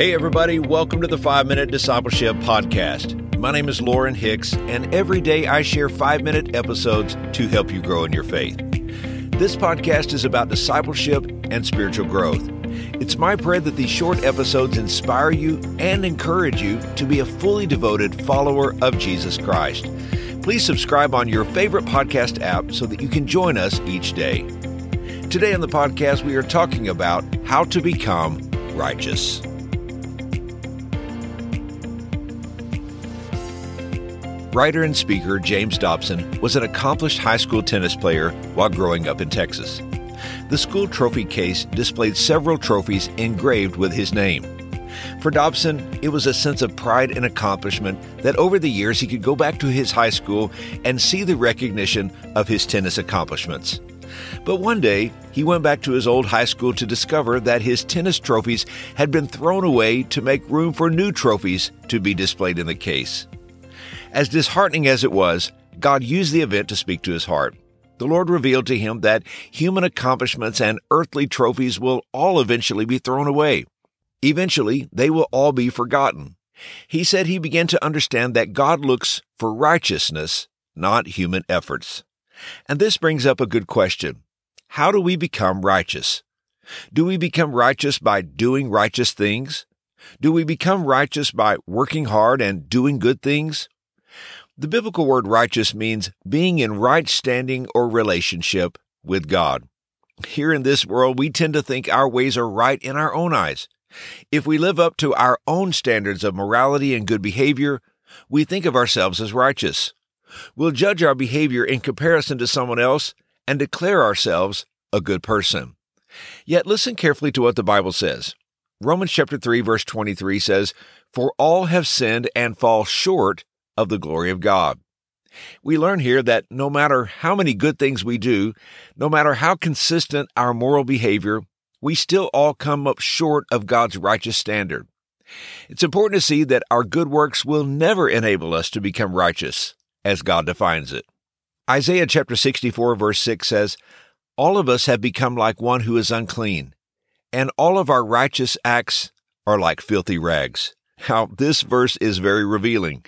Hey, everybody, welcome to the 5 Minute Discipleship Podcast. My name is Lauren Hicks, and every day I share 5 minute episodes to help you grow in your faith. This podcast is about discipleship and spiritual growth. It's my prayer that these short episodes inspire you and encourage you to be a fully devoted follower of Jesus Christ. Please subscribe on your favorite podcast app so that you can join us each day. Today on the podcast, we are talking about how to become righteous. Writer and speaker James Dobson was an accomplished high school tennis player while growing up in Texas. The school trophy case displayed several trophies engraved with his name. For Dobson, it was a sense of pride and accomplishment that over the years he could go back to his high school and see the recognition of his tennis accomplishments. But one day, he went back to his old high school to discover that his tennis trophies had been thrown away to make room for new trophies to be displayed in the case. As disheartening as it was, God used the event to speak to his heart. The Lord revealed to him that human accomplishments and earthly trophies will all eventually be thrown away. Eventually, they will all be forgotten. He said he began to understand that God looks for righteousness, not human efforts. And this brings up a good question. How do we become righteous? Do we become righteous by doing righteous things? Do we become righteous by working hard and doing good things? The biblical word righteous means being in right standing or relationship with God. Here in this world, we tend to think our ways are right in our own eyes. If we live up to our own standards of morality and good behavior, we think of ourselves as righteous. We'll judge our behavior in comparison to someone else and declare ourselves a good person. Yet listen carefully to what the Bible says. Romans chapter 3 verse 23 says, For all have sinned and fall short of the glory of God. We learn here that no matter how many good things we do, no matter how consistent our moral behavior, we still all come up short of God's righteous standard. It's important to see that our good works will never enable us to become righteous, as God defines it. Isaiah chapter 64 verse 6 says, All of us have become like one who is unclean, and all of our righteous acts are like filthy rags. Now, this verse is very revealing.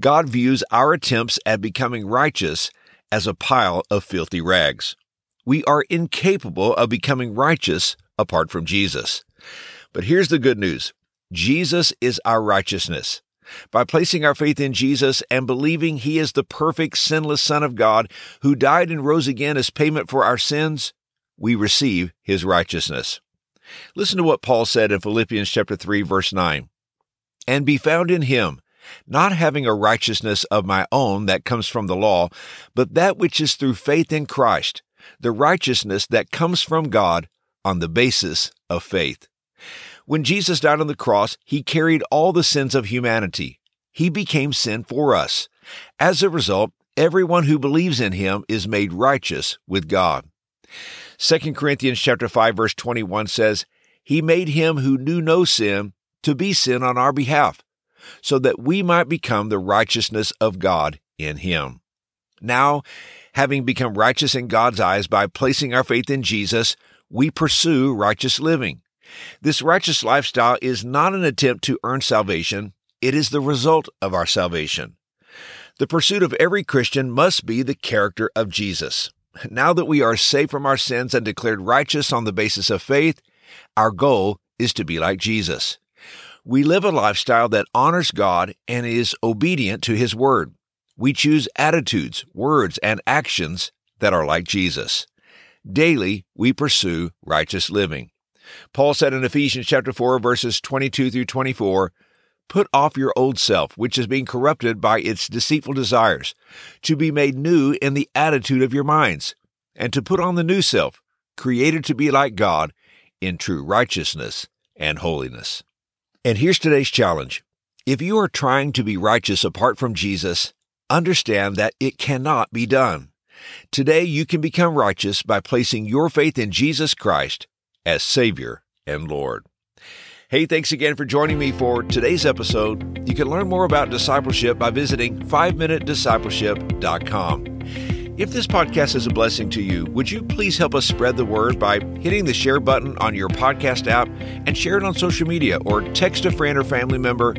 God views our attempts at becoming righteous as a pile of filthy rags. We are incapable of becoming righteous apart from Jesus. But here's the good news Jesus is our righteousness. By placing our faith in Jesus and believing He is the perfect, sinless Son of God who died and rose again as payment for our sins, we receive His righteousness. Listen to what Paul said in Philippians chapter 3 verse 9 and be found in him, not having a righteousness of my own that comes from the law, but that which is through faith in Christ, the righteousness that comes from God on the basis of faith. When Jesus died on the cross, he carried all the sins of humanity. He became sin for us. As a result, everyone who believes in him is made righteous with God. 2 Corinthians chapter 5 verse 21 says, He made him who knew no sin to be sin on our behalf, so that we might become the righteousness of God in him. Now, having become righteous in God's eyes by placing our faith in Jesus, we pursue righteous living. This righteous lifestyle is not an attempt to earn salvation, it is the result of our salvation. The pursuit of every Christian must be the character of Jesus. Now that we are saved from our sins and declared righteous on the basis of faith, our goal is to be like Jesus. We live a lifestyle that honors God and is obedient to His Word. We choose attitudes, words, and actions that are like Jesus. Daily, we pursue righteous living. Paul said in Ephesians chapter 4 verses 22 through 24, Put off your old self, which is being corrupted by its deceitful desires, to be made new in the attitude of your minds, and to put on the new self, created to be like God in true righteousness and holiness. And here's today's challenge. If you are trying to be righteous apart from Jesus, understand that it cannot be done. Today you can become righteous by placing your faith in Jesus Christ as Savior and Lord. Hey, thanks again for joining me for today's episode. You can learn more about discipleship by visiting 5minutediscipleship.com. If this podcast is a blessing to you, would you please help us spread the word by hitting the share button on your podcast app and share it on social media or text a friend or family member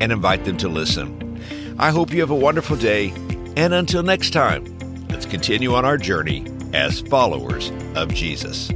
and invite them to listen? I hope you have a wonderful day, and until next time, let's continue on our journey as followers of Jesus.